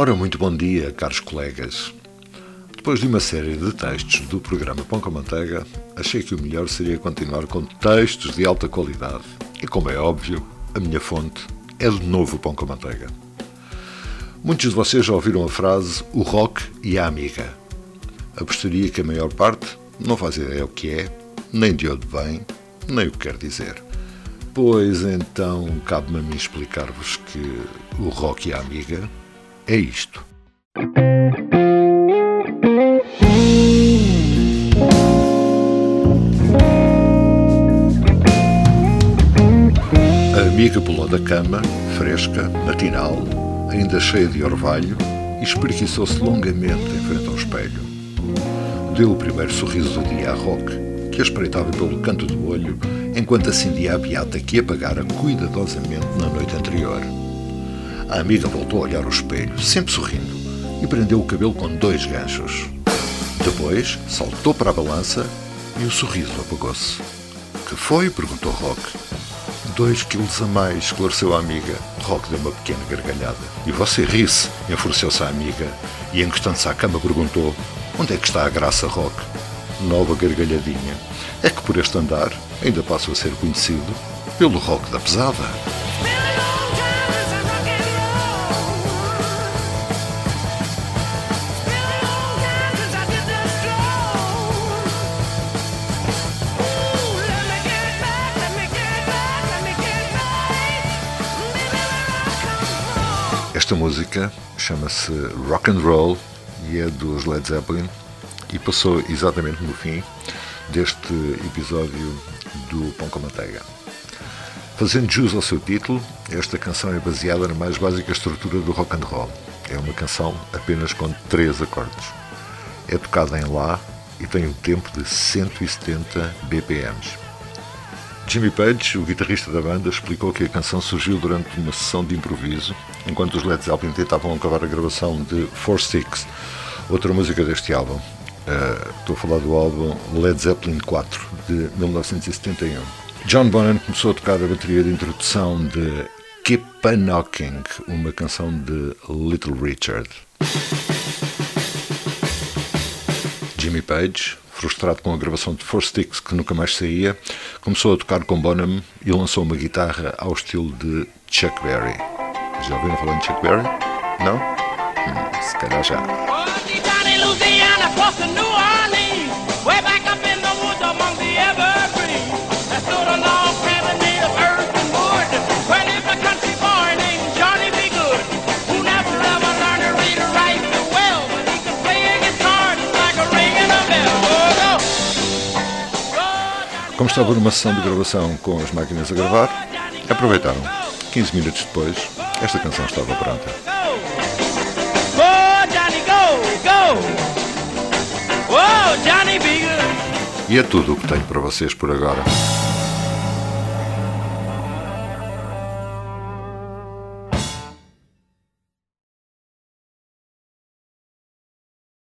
Ora, muito bom dia, caros colegas. Depois de uma série de textos do programa Pão com Manteiga, achei que o melhor seria continuar com textos de alta qualidade. E como é óbvio, a minha fonte é de novo Pão com Manteiga. Muitos de vocês já ouviram a frase o rock e a amiga. Apostaria que a maior parte não faz ideia o que é, nem de onde vem, nem o que quer dizer. Pois então cabe-me a mim explicar-vos que o rock e a amiga é isto. A amiga pulou da cama, fresca, matinal, ainda cheia de orvalho, e espreguiçou-se longamente em frente ao espelho. Deu o primeiro sorriso do dia a Roque, que a espreitava pelo canto do olho enquanto acendia a beata que apagara cuidadosamente na noite anterior. A amiga voltou a olhar o espelho, sempre sorrindo, e prendeu o cabelo com dois ganchos. Depois saltou para a balança e o sorriso apagou-se. Que foi? perguntou Rock. Dois quilos a mais, esclareceu a amiga. Rock deu uma pequena gargalhada. E você ri-se, enfureceu-se a amiga, e encostando-se à cama perguntou: Onde é que está a graça, Rock? Nova gargalhadinha. É que por este andar ainda passo a ser conhecido pelo rock da pesada. Esta música chama-se Rock and Roll e é dos Led Zeppelin e passou exatamente no fim deste episódio do Pão com Manteiga. Fazendo jus ao seu título, esta canção é baseada na mais básica estrutura do rock and roll. É uma canção apenas com três acordes. É tocada em Lá e tem um tempo de 170 BPMs. Jimmy Page, o guitarrista da banda, explicou que a canção surgiu durante uma sessão de improviso, enquanto os Led Zeppelin tentavam acabar a gravação de Four Sticks, outra música deste álbum. Uh, estou a falar do álbum Led Zeppelin 4, de 1971. John Bonham começou a tocar a bateria de introdução de Keep a Knocking, uma canção de Little Richard. Jimmy Page, frustrado com a gravação de Four Sticks que nunca mais saía, começou a tocar com Bonham e lançou uma guitarra ao estilo de Chuck Berry. Já ouviram falar de Chuck Berry? Não? Hum, se calhar já. Como estava numa sessão de gravação com as máquinas a gravar, aproveitaram. 15 minutos depois, esta canção estava pronta. E é tudo o que tenho para vocês por agora.